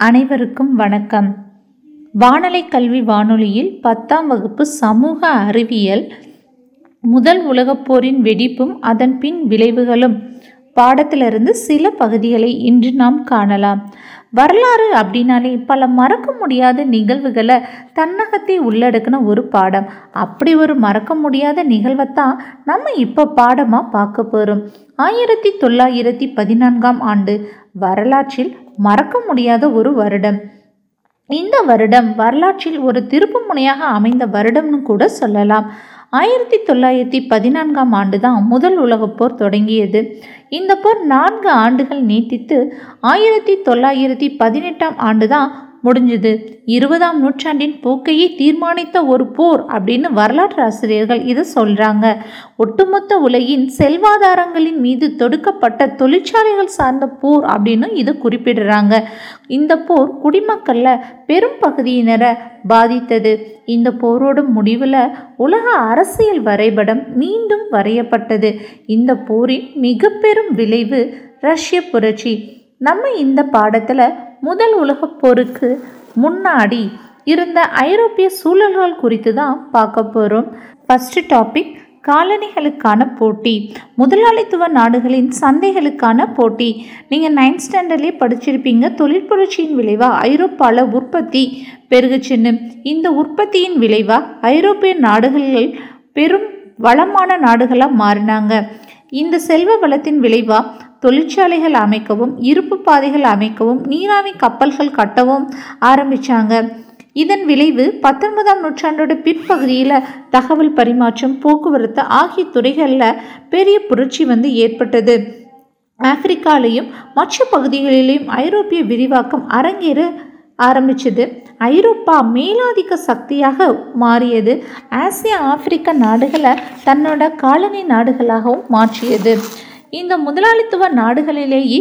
அனைவருக்கும் வணக்கம். வானலை கல்வி வானொலியில் பத்தாம் வகுப்பு சமூக அறிவியல் முதல் உலகப்போரின் வெடிப்பும் அதன் பின் விளைவுகளும். பாடத்திலிருந்து சில பகுதிகளை இன்று நாம் காணலாம். வரலாறு அப்படின்னாலே பல மறக்க முடியாத நிகழ்வுகளை தன்னகத்தை உள்ளடக்கின ஒரு பாடம். அப்படி ஒரு மறக்க முடியாத நிகழ்வைத்தான் நம்ம இப்போ பாடமாக பார்க்க போகிறோம் ஆயிரத்தி தொள்ளாயிரத்தி பதினான்காம் ஆண்டு வரலாற்றில் மறக்க முடியாத ஒரு வருடம். இந்த வருடம் வரலாற்றில் ஒரு திருப்பு முனையாக அமைந்த வருடம்னு கூட சொல்லலாம். ஆயிரத்தி தொள்ளாயிரத்தி பதினான்காம் ஆண்டு தான் முதல் உலகப் போர் தொடங்கியது. இந்த போர் நான்கு ஆண்டுகள் நீட்டித்து ஆயிரத்தி தொள்ளாயிரத்தி பதினெட்டாம் ஆண்டு தான் முடிஞ்சுது. இருபதாம் நூற்றாண்டின் போக்கையை தீர்மானித்த ஒரு போர் அப்படின்னு வரலாற்று ஆசிரியர்கள் இதை சொல்கிறாங்க ஒட்டுமொத்த உலகின் செல்வாதாரங்களின் மீது தொடுக்கப்பட்ட தொழிற்சாலைகள் சார்ந்த போர் அப்படின்னு இதை குறிப்பிடுறாங்க. இந்த போர் குடிமக்களில் பெரும் பகுதியினரை பாதித்தது. இந்த போரோட முடிவில் உலக அரசியல் வரைபடம் மீண்டும் வரையப்பட்டது. இந்த போரின் மிக பெரும் விளைவு ரஷ்ய புரட்சி. நம்ம இந்த பாடத்தில் முதல் உலகப் போருக்கு முன்னாடி இருந்த ஐரோப்பிய சூழல்கள் குறித்து தான் பார்க்க போகிறோம் ஃபஸ்ட்டு டாபிக் காலனிகளுக்கான போட்டி. முதலாளித்துவ நாடுகளின் சந்தைகளுக்கான போட்டி. நீங்கள் நைன்த் ஸ்டாண்டர்ட்லேயே படிச்சிருப்பீங்க. தொழிற்புரட்சியின் விளைவாக ஐரோப்பாவில் உற்பத்தி பெருகுச்சுன்னு. இந்த உற்பத்தியின் விளைவாக ஐரோப்பிய நாடுகளில் பெரும் வளமான நாடுகளாக மாறினாங்க. இந்த செல்வ வளத்தின் விளைவாக தொழிற்சாலைகள் அமைக்கவும் இருப்பு பாதைகள் அமைக்கவும் நீராவி கப்பல்கள் கட்டவும் ஆரம்பித்தாங்க இதன் விளைவு பத்தொன்பதாம் நூற்றாண்டோட பிற்பகுதியில் தகவல் பரிமாற்றம் போக்குவரத்து ஆகிய துறைகளில் பெரிய புரட்சி வந்து ஏற்பட்டது. ஆப்பிரிக்காலையும் மற்ற பகுதிகளிலேயும் ஐரோப்பிய விரிவாக்கம் அரங்கேற ஆரம்பிச்சது. ஐரோப்பா மேலாதிக்க சக்தியாக மாறியது. ஆசிய ஆப்பிரிக்க நாடுகளை தன்னோட காலனி நாடுகளாகவும் மாற்றியது. இந்த முதலாளித்துவ நாடுகளிலேயே